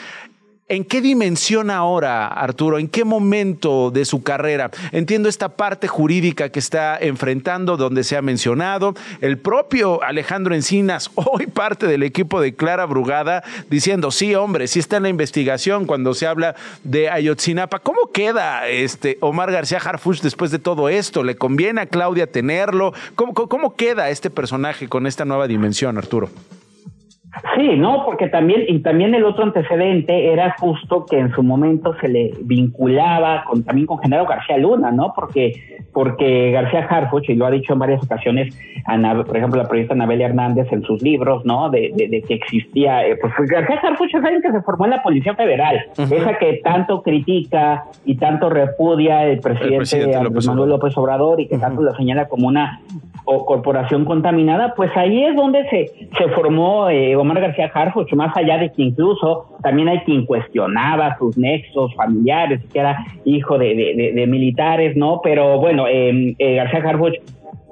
¿En qué dimensión ahora, Arturo? ¿En qué momento de su carrera? Entiendo esta parte jurídica que está enfrentando, donde se ha mencionado. El propio Alejandro Encinas, hoy parte del equipo de Clara Brugada, diciendo, sí, hombre, sí está en la investigación cuando se habla de Ayotzinapa. ¿Cómo queda este Omar García Harfuch después de todo esto? ¿Le conviene a Claudia tenerlo? ¿Cómo, cómo queda este personaje con esta nueva dimensión, Arturo? Sí, no, porque también, y también el otro antecedente era justo que en su momento se le vinculaba con, también con Genaro García Luna, ¿no? Porque, porque García Harfuch, y lo ha dicho en varias ocasiones, por ejemplo, la periodista Anabel Hernández en sus libros, ¿no? De, de, que existía, eh, pues García Harfuch es alguien que se formó en la Policía Federal, esa que tanto critica y tanto repudia el presidente, Manuel López Obrador y que tanto lo señala como una corporación contaminada, pues ahí es donde se, se formó eh, Omar García Harfuch, más allá de que incluso también hay quien cuestionaba sus nexos familiares, que era hijo de, militares, ¿no? Pero bueno, em, eh, García Harfuch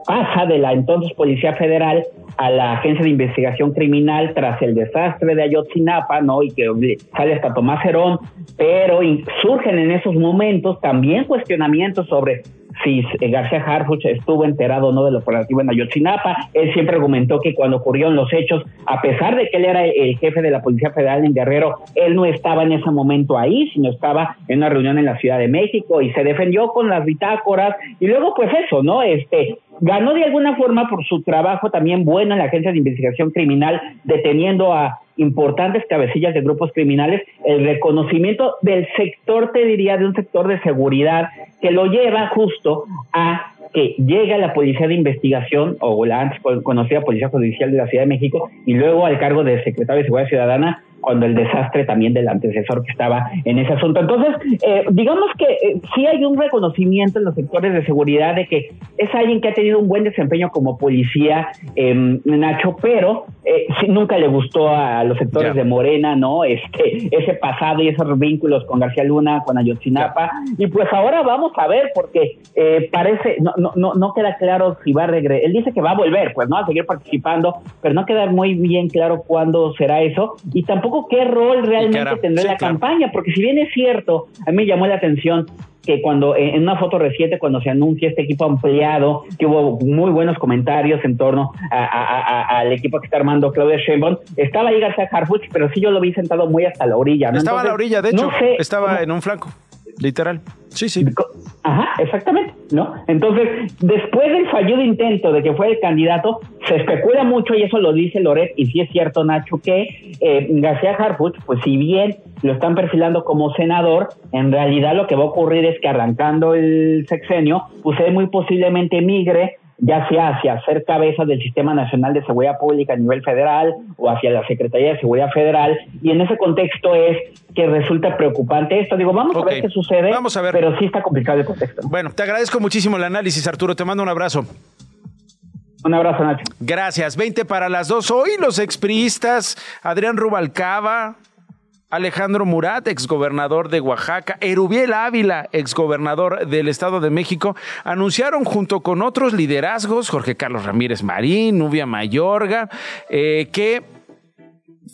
pasa de la entonces Policía Federal a la Agencia de Investigación Criminal tras el desastre de Ayotzinapa, ¿no? Y que sale hasta Tomás Herón, pero surgen en esos momentos también cuestionamientos sobre si García Harfuch estuvo enterado o no de lo operativo en Ayotzinapa. Él siempre argumentó que cuando ocurrieron los hechos, a pesar de que él era el jefe de la Policía Federal en Guerrero, él no estaba en ese momento ahí, sino estaba en una reunión en la Ciudad de México y se defendió con las bitácoras y luego pues eso, ¿no? Este, ganó de alguna forma por su trabajo también bueno en la Agencia de Investigación Criminal, deteniendo a importantes cabecillas de grupos criminales, el reconocimiento del sector, te diría, de un sector de seguridad que lo lleva justo a que llega la Policía de Investigación o la antes conocida Policía Judicial de la Ciudad de México y luego al cargo de secretario de Seguridad Ciudadana cuando el desastre también del antecesor que estaba en ese asunto. Entonces, eh, digamos que eh, sí hay un reconocimiento en los sectores de seguridad de que es alguien que ha tenido un buen desempeño como policía, eh, Nacho, pero eh, nunca le gustó a los sectores de Morena, ¿no? Este, ese pasado y esos vínculos con García Luna, con Ayotzinapa. Y pues ahora vamos a ver, porque eh, parece, no, no, no queda claro si va a regresar. Él dice que va a volver, pues, ¿no? A seguir participando, pero no queda muy bien claro cuándo será eso. Y tampoco qué rol realmente tendrá la campaña, porque si bien es cierto, a mí me llamó la atención que cuando en una foto reciente, cuando se anuncia este equipo ampliado, que hubo muy buenos comentarios en torno al equipo que está armando Claudia Sheinbaum, estaba ahí García Harfuch, pero sí yo lo vi sentado muy hasta la orilla. Estaba a la orilla, de hecho, estaba en un flanco. Literal. Sí, sí. Ajá, exactamente, ¿no? Entonces, después del fallido intento de que fue el candidato, se especula mucho, y eso lo dice Loret, y sí es cierto, Nacho, que eh, García Harfuch, pues si bien lo están perfilando como senador, en realidad lo que va a ocurrir es que arrancando el sexenio, pues él muy posiblemente migre ya sea hacia ser cabeza del Sistema Nacional de Seguridad Pública a nivel federal o hacia la Secretaría de Seguridad Federal. Y en ese contexto es que resulta preocupante esto. Digo, vamos a ver qué sucede. Vamos a ver. Pero sí está complicado el contexto. Bueno, te agradezco muchísimo el análisis, Arturo. Te mando un abrazo. Un abrazo, Nacho. Gracias. 20 para las dos. Hoy los expriistas, Adrián Rubalcaba, Alejandro Murat, exgobernador de Oaxaca, Erubiel Ávila, exgobernador del Estado de México, anunciaron junto con otros liderazgos, Jorge Carlos Ramírez Marín, Nubia Mayorga, eh, que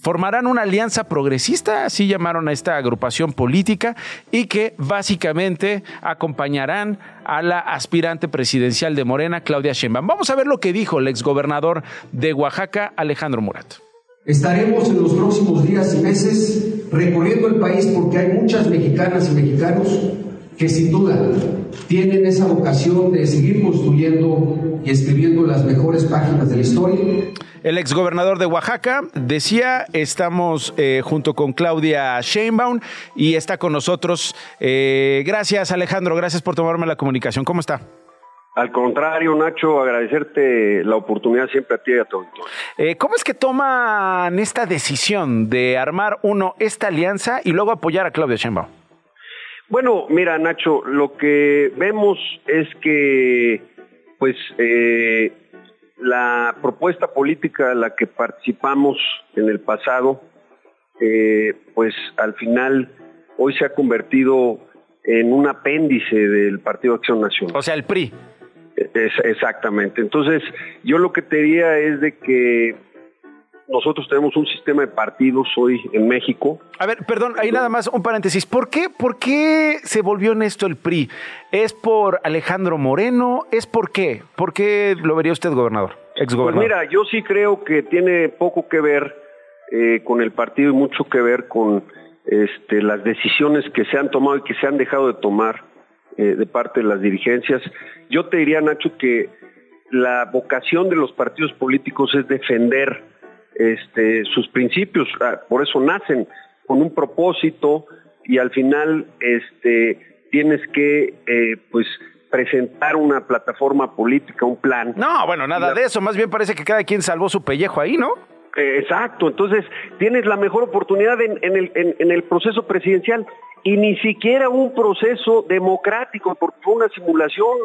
formarán una alianza progresista, así llamaron a esta agrupación política, y que básicamente acompañarán a la aspirante presidencial de Morena, Claudia Sheinbaum. Vamos a ver lo que dijo el exgobernador de Oaxaca, Alejandro Murat. Estaremos en los próximos días y meses recorriendo el país porque hay muchas mexicanas y mexicanos que sin duda tienen esa vocación de seguir construyendo y escribiendo las mejores páginas de la historia. El exgobernador de Oaxaca decía, estamos eh, junto con Claudia Sheinbaum y está con nosotros. Eh, gracias Alejandro, gracias por tomarme la comunicación. ¿Cómo está? Al contrario, Nacho, agradecerte la oportunidad siempre a ti y a tu eh, ¿Cómo es que toman esta decisión de armar, uno, esta alianza y luego apoyar a Claudia Sheinbaum? Bueno, mira, Nacho, lo que vemos es que, pues, eh, la propuesta política a la que participamos en el pasado, eh, pues al final hoy se ha convertido en un apéndice del Partido Acción Nacional. O sea, el PRI. Es, exactamente. Entonces, yo lo que te diría es de que nosotros tenemos un sistema de partidos hoy en México. A ver, perdón, ahí nada más un paréntesis. ¿Por qué, ¿Por qué se volvió en esto el PRI? ¿Es por Alejandro Moreno? ¿Es por qué? ¿Por qué lo vería usted, gobernador? Pues mira, yo sí creo que tiene poco que ver eh, con el partido y mucho que ver con este, las decisiones que se han tomado y que se han dejado de tomar eh, de parte de las dirigencias. Yo te diría, Nacho, que la vocación de los partidos políticos es defender este, sus principios, ah, por eso nacen con un propósito y al final este, tienes que eh, pues presentar una plataforma política, un plan. No, bueno, nada de eso, más bien parece que cada quien salvó su pellejo ahí, ¿no? Eh, exacto, entonces tienes la mejor oportunidad en, el, proceso presidencial y ni siquiera un proceso democrático, porque fue una simulación,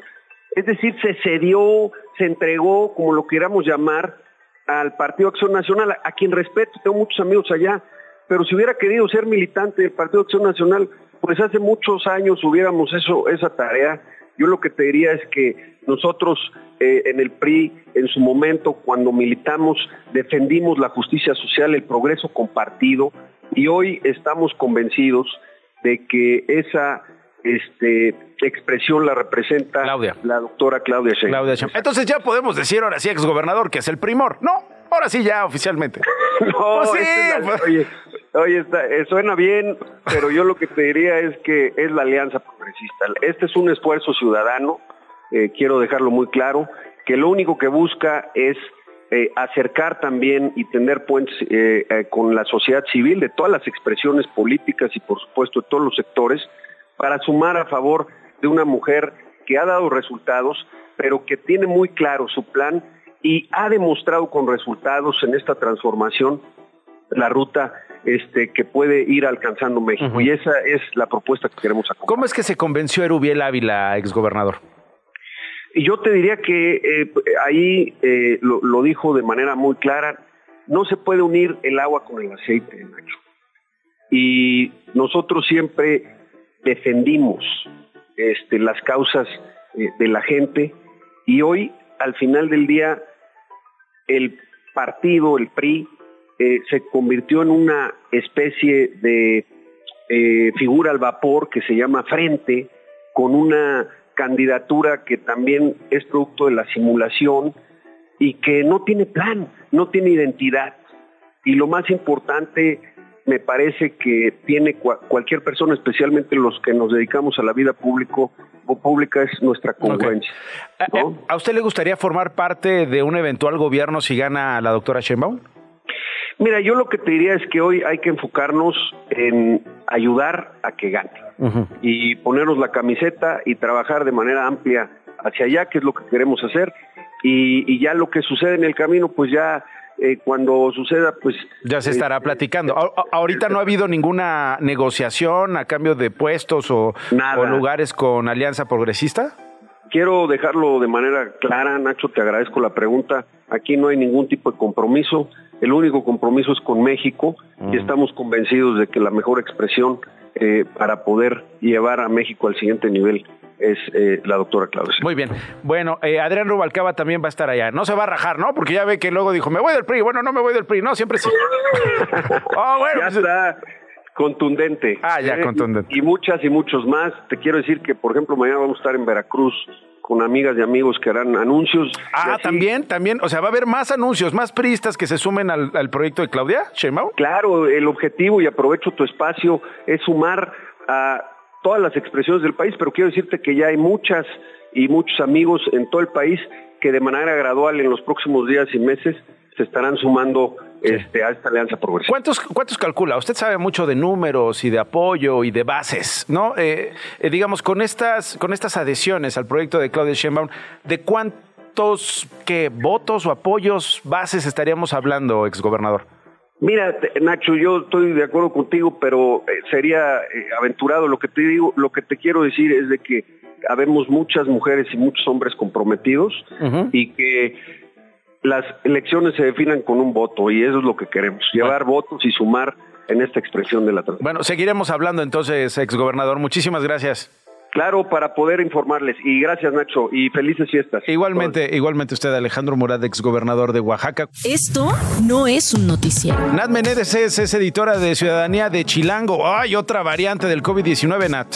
es decir, se cedió, se entregó, como lo queramos llamar, al Partido Acción Nacional, a quien respeto, tengo muchos amigos allá, pero si hubiera querido ser militante del Partido Acción Nacional, pues hace muchos años hubiéramos eso, esa tarea. Yo lo que te diría es que nosotros eh, en el PRI, en su momento, cuando militamos, defendimos la justicia social, el progreso compartido, y hoy estamos convencidos de que esa este, expresión la representa la doctora Claudia Sheinbaum. Entonces ya podemos decir ahora sí, exgobernador, que es el primor. No, ahora sí ya oficialmente. no, pues sí, pues. oye, oye eh, suena bien, pero yo lo que te diría es que es la alianza progresista. Este es un esfuerzo ciudadano, eh, quiero dejarlo muy claro, que lo único que busca es eh, acercar también y tener puentes con la sociedad civil de todas las expresiones políticas y por supuesto de todos los sectores para sumar a favor de una mujer que ha dado resultados, pero que tiene muy claro su plan y ha demostrado con resultados en esta transformación la ruta este, que puede ir alcanzando México. Y esa es la propuesta que queremos acompañar. ¿Cómo es que se convenció Erubiel Ávila, exgobernador? Yo te diría que eh, ahí eh, lo, dijo de manera muy clara, no se puede unir el agua con el aceite, Nacho. Y nosotros siempre defendimos este, las causas eh, de la gente y hoy, al final del día, el partido, el PRI, se convirtió en una especie de figura al vapor que se llama Frente, con una candidatura que también es producto de la simulación y que no tiene plan, no tiene identidad. Y lo más importante me parece que tiene cualquier persona, especialmente los que nos dedicamos a la vida público, o pública, es nuestra congruencia. Eh, eh, ¿A usted le gustaría formar parte de un eventual gobierno si gana la doctora Sheinbaum? Mira, yo lo que te diría es que hoy hay que enfocarnos en ayudar a que gane y ponernos la camiseta y trabajar de manera amplia hacia allá, que es lo que queremos hacer, y, y ya lo que sucede en el camino, pues ya eh, cuando suceda, pues... Ya se estará este, platicando. ahorita no ha habido ninguna negociación a cambio de puestos o, lugares con Alianza Progresista. Quiero dejarlo de manera clara, Nacho, te agradezco la pregunta. Aquí no hay ningún tipo de compromiso. El único compromiso es con México y mm. estamos convencidos de que la mejor expresión eh, para poder llevar a México al siguiente nivel es eh, la doctora Claudia. Muy bien. Bueno, eh, Adrián Rubalcaba también va a estar allá. No se va a rajar, ¿no? Porque ya ve que luego dijo, me voy del PRI. Bueno, no me voy del PRI. No, siempre sí. oh, bueno, ya pues, está contundente. Ah, ya, contundente. Y muchas y muchos más. Te quiero decir que, por ejemplo, mañana vamos a estar en Veracruz con amigas y amigos que harán anuncios. Ah, también, también, o sea, va a haber más anuncios, más priistas que se sumen al, proyecto de Claudia Sheinbaum. Claro, el objetivo, y aprovecho tu espacio, es sumar a todas las expresiones del país, pero quiero decirte que ya hay muchas y muchos amigos en todo el país que de manera gradual en los próximos días y meses se estarán sumando este, a esta alianza progresista. ¿Cuántos, ¿Cuántos calcula? Usted sabe mucho de números y de apoyo y de bases, ¿no? Eh, eh, digamos, con estas, con estas adhesiones al proyecto de Claudia Sheinbaum, ¿de cuántos qué, votos o apoyos, bases estaríamos hablando, exgobernador? Mira, Nacho, yo estoy de acuerdo contigo, pero eh, sería aventurado. Lo que te digo, lo que te quiero decir es de que habemos muchas mujeres y muchos hombres comprometidos y que las elecciones se definan con un voto y eso es lo que queremos, llevar votos y sumar en esta expresión de la transición. Bueno, seguiremos hablando entonces, exgobernador. Muchísimas gracias. Claro, para poder informarles. Y gracias, Nacho. Y felices fiestas. Igualmente, igualmente usted, Alejandro Murad, exgobernador de Oaxaca. Esto no es un noticiero. Nat Menedes es, es editora de Ciudadanía de Chilango. ¡Ay, otra variante del COVID-19, Nat!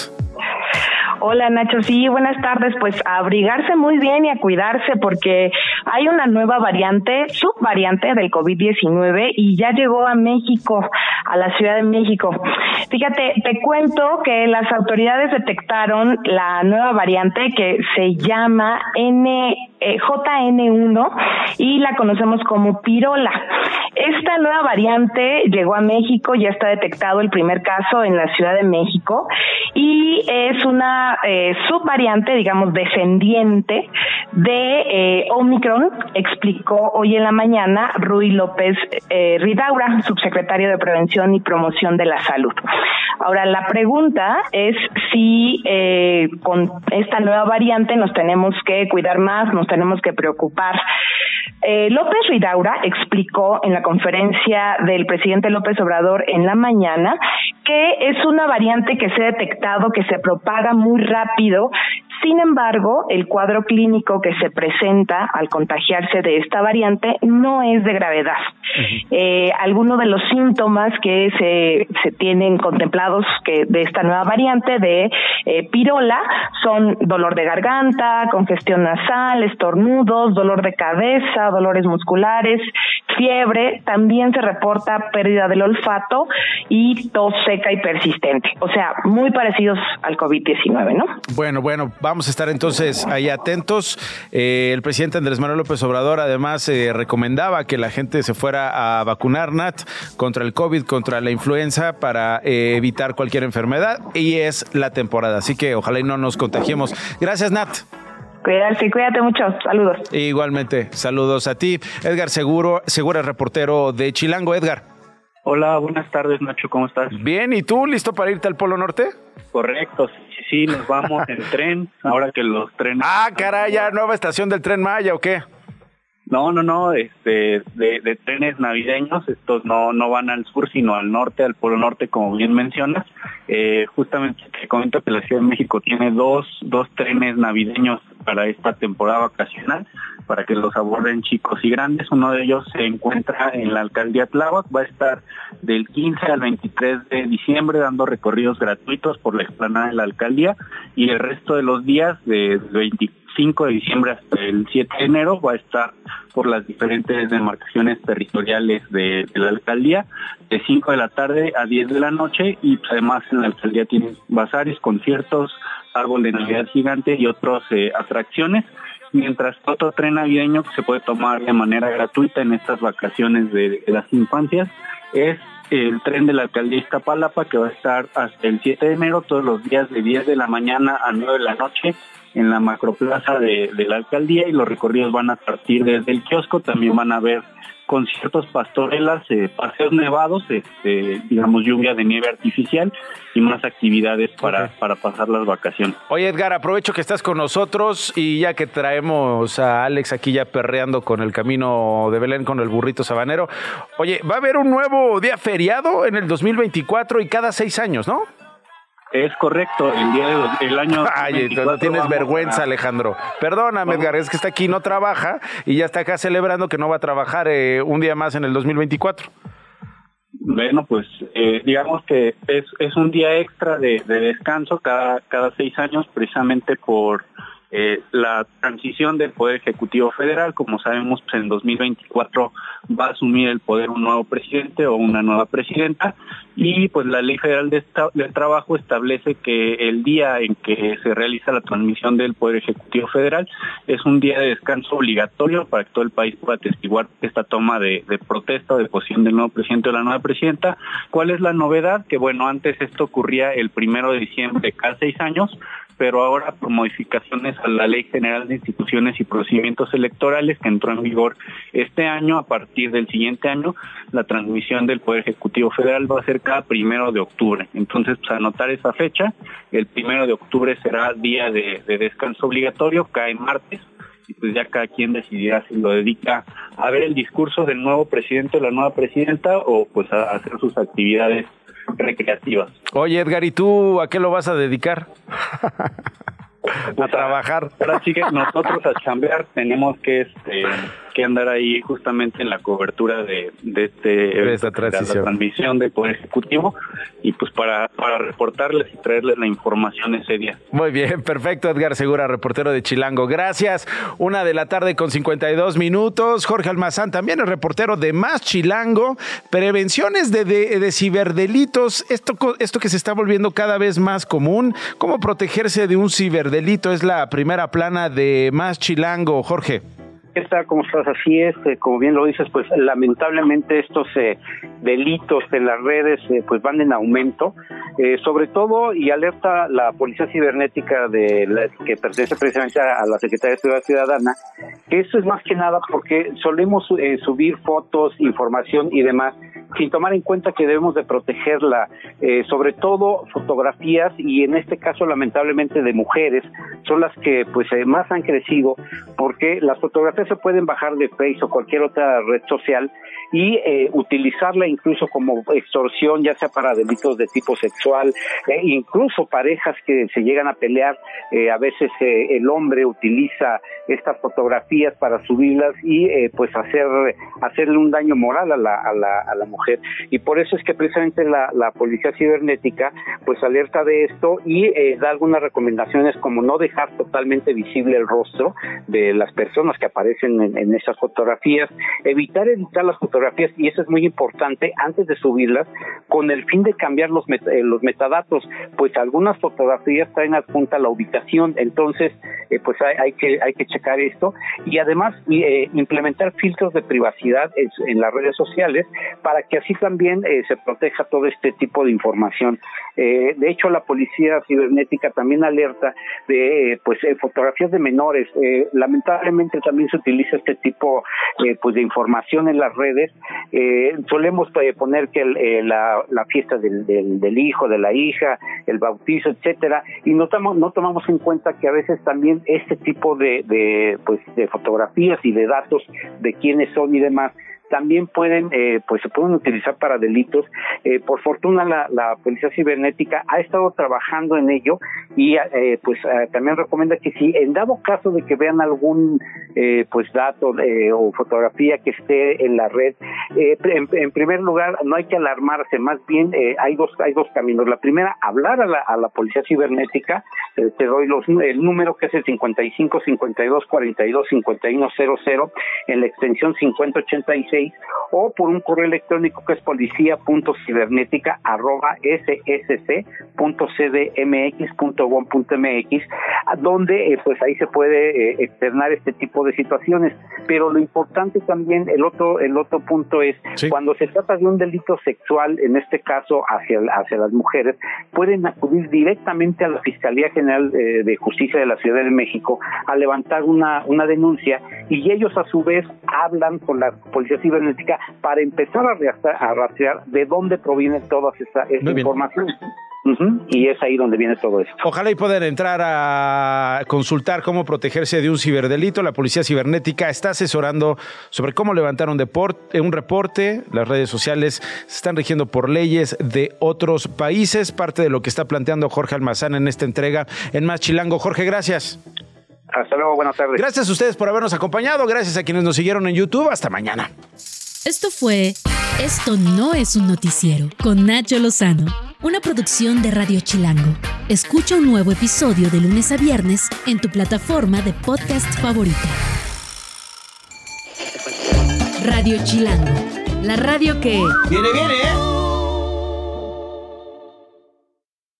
Hola Nacho, sí, buenas tardes. Pues abrigarse muy bien y a cuidarse porque hay una nueva variante, subvariante del COVID-19 y ya llegó a México, a la Ciudad de México. Fíjate, te cuento que las autoridades detectaron la nueva variante que se llama N, eh, JN1 y la conocemos como pirola. Esta nueva variante llegó a México, ya está detectado el primer caso en la Ciudad de México y es una eh, subvariante, digamos, descendiente de eh, Omicron, explicó hoy en la mañana Rui López eh, Ridaura, subsecretario de Prevención y Promoción de la Salud. Ahora, la pregunta es si con esta nueva variante nos tenemos que cuidar más, nos tenemos que preocupar. Eh, López Ridaura explicó en la conferencia del presidente López Obrador en la mañana que es una variante que se ha detectado que se propaga muy rápido sin embargo, el cuadro clínico que se presenta al contagiarse de esta variante no es de gravedad. eh, algunos de los síntomas que se, se tienen contemplados que de esta nueva variante de eh, pirola son dolor de garganta, congestión nasal, estornudos, dolor de cabeza, dolores musculares, fiebre, también se reporta pérdida del olfato y tos seca y persistente. O sea, muy parecidos al COVID-19, ¿no? Bueno, bueno, vamos a estar entonces ahí atentos. Eh, el presidente Andrés Manuel López Obrador además eh, recomendaba que la gente se fuera a vacunar, Nat, contra el COVID, contra la influenza, para eh, evitar cualquier enfermedad y es la temporada. Así que ojalá y no nos contagiemos. Gracias, Nat. Cuídate, cuídate mucho. Saludos. Igualmente, saludos a ti. Edgar Seguro, Segura, reportero de Chilango. Edgar. Hola, buenas tardes, Nacho, ¿cómo estás? Bien, ¿y tú listo para irte al Polo Norte? Correcto, sí, nos vamos en tren, ahora que los trenes... Ah, caray, ya nueva estación del Tren Maya, ¿o qué? No, no, no, este, de, de, trenes navideños, estos no, no van al sur, sino al norte, al polo norte, como bien mencionas. Eh, justamente te comento que la Ciudad de México tiene dos, dos trenes navideños para esta temporada vacacional, para que los aborden chicos y grandes. Uno de ellos se encuentra en la alcaldía Tláhuac, va a estar del 15 al 23 de diciembre dando recorridos gratuitos por la explanada de la alcaldía y el resto de los días, del 24 5 de diciembre hasta el 7 de enero va a estar por las diferentes demarcaciones territoriales de, la alcaldía, de 5 de la tarde a 10 de la noche y pues, además en la alcaldía tienen bazares, conciertos, árbol de Navidad gigante y otras eh, atracciones. Mientras otro tren navideño que se puede tomar de manera gratuita en estas vacaciones de las infancias es el tren de la alcaldía Iztapalapa que va a estar hasta el 7 de enero todos los días de 10 de la mañana a 9 de la noche en la macroplaza de, la alcaldía y los recorridos van a partir desde el kiosco, también van a haber conciertos pastorelas, eh, paseos nevados, este, digamos lluvia de nieve artificial y más actividades para, para pasar las vacaciones. Oye Edgar, aprovecho que estás con nosotros y ya que traemos a Alex aquí ya perreando con el camino de Belén con el burrito sabanero, oye, va a haber un nuevo día feriado en el 2024 y cada seis años, ¿no? Es correcto, el día de, el año. Ay, no tienes vergüenza. Alejandro. Perdóname, Edgar, es que está aquí, no trabaja y ya está acá celebrando que no va a trabajar eh, un día más en el 2024. Bueno, pues eh, digamos que es, es un día extra de, de descanso cada, cada seis años, precisamente por eh, la transición del Poder Ejecutivo Federal. Como sabemos, pues en 2024 va a asumir el poder un nuevo presidente o una nueva presidenta y pues la Ley Federal de del Trabajo establece que el día en que se realiza la transmisión del Poder Ejecutivo Federal es un día de descanso obligatorio para que todo el país pueda atestiguar esta toma de, de protesta o de posición del nuevo presidente o la nueva presidenta. ¿Cuál es la novedad? Que bueno, antes esto ocurría el primero de diciembre cada seis años, pero ahora por modificaciones a la Ley General de Instituciones y Procedimientos Electorales que entró en vigor este año, a partir del siguiente año, la transmisión del Poder Ejecutivo Federal va a ser cada primero de octubre. Entonces, pues anotar esa fecha, el primero de octubre será día de, de descanso obligatorio, cae martes, y pues ya cada quien decidirá si lo dedica a ver el discurso del nuevo presidente o la nueva presidenta o pues a hacer sus actividades recreativas. Oye Edgar, ¿y tú a qué lo vas a dedicar? a trabajar. Ahora sí que nosotros a chambear tenemos que este que andar ahí justamente en la cobertura de, de este de esta de la transición. transmisión del Poder Ejecutivo y pues para, para reportarles y traerles la información ese día. Muy bien, perfecto, Edgar Segura, reportero de Chilango. Gracias. Una de la tarde con 52 minutos. Jorge Almazán también es reportero de Más Chilango. Prevenciones de, de- de ciberdelitos. Esto, esto que se está volviendo cada vez más común. ¿Cómo protegerse de un ciberdelito? Es la primera plana de Más Chilango, Jorge. ¿Cómo estás? Así es, eh, como bien lo dices, pues lamentablemente estos eh, delitos en las redes eh, pues van en aumento, sobre todo y alerta la Policía Cibernética de que pertenece precisamente a, la Secretaría de Ciudadana, que esto es más que nada porque solemos subir fotos, información y demás sin tomar en cuenta que debemos de protegerla, sobre todo fotografías y en este caso lamentablemente de mujeres, son las que pues más han crecido porque las fotografías se pueden bajar de Facebook o cualquier otra red social y eh, utilizarla incluso como extorsión, ya sea para delitos de tipo sexual, eh, incluso parejas que se llegan a pelear, eh, a veces eh, el hombre utiliza estas fotografías para subirlas y eh, pues hacer hacerle un daño moral a la, a la, a la mujer. Y por eso es que precisamente la, la policía cibernética pues alerta de esto y da algunas recomendaciones como no dejar totalmente visible el rostro de las personas que aparecen en, esas fotografías, evitar editar las fotografías y eso es muy importante antes de subirlas con el fin de cambiar los, met- eh, los metadatos, pues algunas fotografías traen adjunta la ubicación, entonces eh, pues hay, hay que hay que checar esto y además eh, implementar filtros de privacidad en, las redes sociales para que así también eh, se proteja todo este tipo de información. Eh, de hecho, la policía cibernética también alerta de pues fotografías de menores. Lamentablemente también se utiliza este tipo eh, pues de información en las redes. Eh, solemos eh, poner que el, eh, la, la fiesta del, del, del hijo, de la hija, el bautizo, etcétera, y no, tamo- no tomamos en cuenta que a veces también este tipo de, de pues de fotografías y de datos de quiénes son y demás también pueden eh, pues se pueden utilizar para delitos. Eh, por fortuna la, la policía cibernética ha estado trabajando en ello y eh, pues eh, también recomienda que si en dado caso de que vean algún eh, pues dato o fotografía que esté en la red en, en primer lugar no hay que alarmarse. Más bien hay dos hay dos caminos. La primera hablar a la, a la policía cibernética. Te doy los el número que es el 55 52 42 51 00 en la extensión 5086 o por un correo electrónico que es policía.cibernética arroba ssc.cdmx.gov.mx a donde eh, pues ahí se puede eh, externar este tipo de situaciones. Pero lo importante también el otro el otro punto es cuando se trata de un delito sexual en este caso hacia hacia las mujeres pueden acudir directamente a la Fiscalía General eh, de Justicia de la Ciudad de México a levantar una una denuncia y ellos a su vez hablan con la policía cibernética para empezar a rastrear, a rastrear de dónde proviene toda Muy bien. información. Y es ahí donde viene todo eso. Ojalá y poder entrar a consultar cómo protegerse de un ciberdelito. La policía cibernética está asesorando sobre cómo levantar un, deporte, un reporte. Las redes sociales se están rigiendo por leyes de otros países. Parte de lo que está planteando Jorge Almazán en esta entrega en Más Chilango. Jorge, gracias. Hasta luego, buenas tardes. Gracias a ustedes por habernos acompañado. Gracias a quienes nos siguieron en YouTube. Hasta mañana. Esto fue Esto no es un noticiero con Nacho Lozano, una producción de Radio Chilango. Escucha un nuevo episodio de lunes a viernes en tu plataforma de podcast favorita. Radio Chilango, la radio que... Viene, viene, ¿eh?